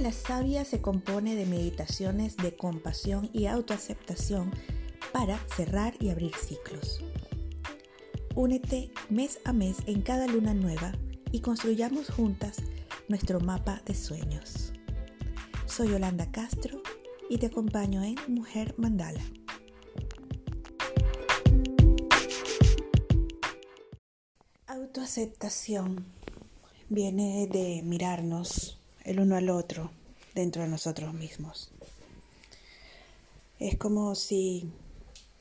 la Sabia se compone de meditaciones de compasión y autoaceptación para cerrar y abrir ciclos. Únete mes a mes en cada luna nueva y construyamos juntas nuestro mapa de sueños. Soy Yolanda Castro y te acompaño en Mujer Mandala. Autoaceptación viene de mirarnos el uno al otro dentro de nosotros mismos. Es como si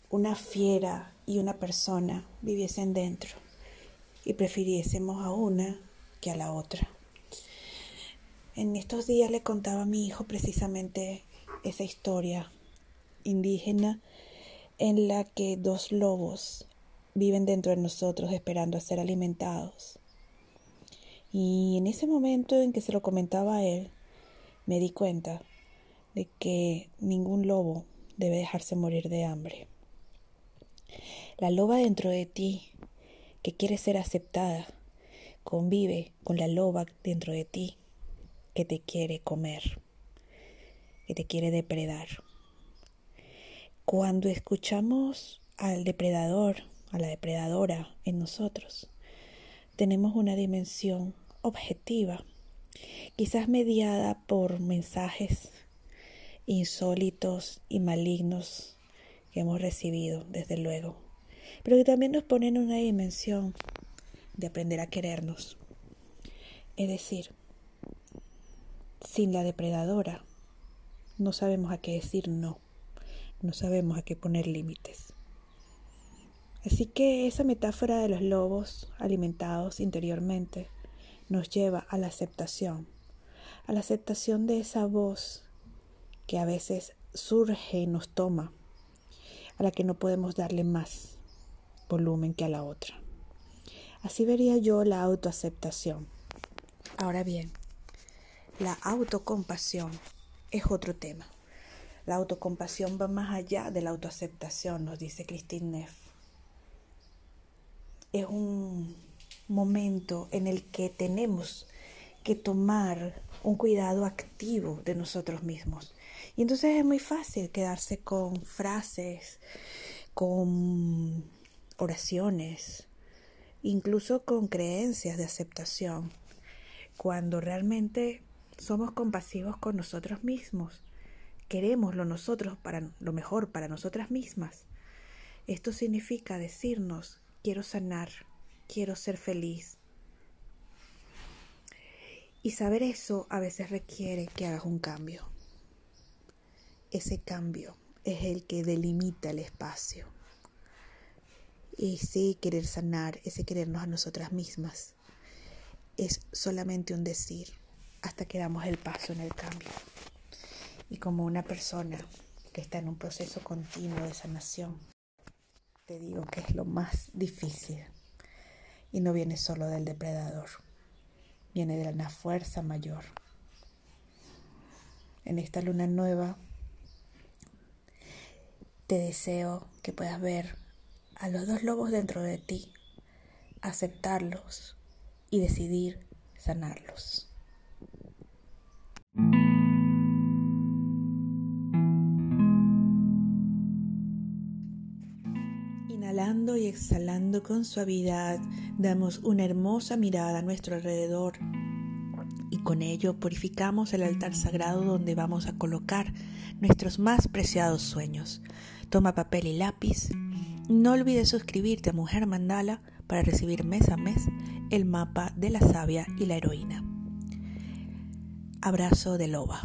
una fiera y una persona viviesen dentro y prefiriésemos a una que a la otra. En estos días le contaba a mi hijo precisamente esa historia indígena en la que dos lobos viven dentro de nosotros esperando a ser alimentados. Y en ese momento en que se lo comentaba a él, me di cuenta de que ningún lobo debe dejarse morir de hambre. La loba dentro de ti, que quiere ser aceptada, convive con la loba dentro de ti, que te quiere comer, que te quiere depredar. Cuando escuchamos al depredador, a la depredadora en nosotros, tenemos una dimensión objetiva, quizás mediada por mensajes insólitos y malignos que hemos recibido, desde luego, pero que también nos ponen una dimensión de aprender a querernos. Es decir, sin la depredadora no sabemos a qué decir no, no sabemos a qué poner límites. Así que esa metáfora de los lobos alimentados interiormente nos lleva a la aceptación, a la aceptación de esa voz que a veces surge y nos toma, a la que no podemos darle más volumen que a la otra. Así vería yo la autoaceptación. Ahora bien, la autocompasión es otro tema. La autocompasión va más allá de la autoaceptación, nos dice Christine Neff es un momento en el que tenemos que tomar un cuidado activo de nosotros mismos. Y entonces es muy fácil quedarse con frases, con oraciones, incluso con creencias de aceptación, cuando realmente somos compasivos con nosotros mismos. Queremos lo nosotros para lo mejor para nosotras mismas. Esto significa decirnos quiero sanar, quiero ser feliz. Y saber eso a veces requiere que hagas un cambio. Ese cambio es el que delimita el espacio. Y Ese querer sanar, ese querernos a nosotras mismas, es solamente un decir hasta que damos el paso en el cambio. Y como una persona que está en un proceso continuo de sanación, te digo que es lo más difícil. Y no viene solo del depredador, viene de una fuerza mayor. En esta luna nueva te deseo que puedas ver a los dos lobos dentro de ti, aceptarlos y decidir sanarlos. Inhalando y exhalando con suavidad, damos una hermosa mirada a nuestro alrededor y con ello purificamos el altar sagrado donde vamos a colocar nuestros más preciados sueños. Toma papel y lápiz. No olvides suscribirte a Mujer Mandala para recibir mes a mes el mapa de la sabia y la heroína. Abrazo de loba.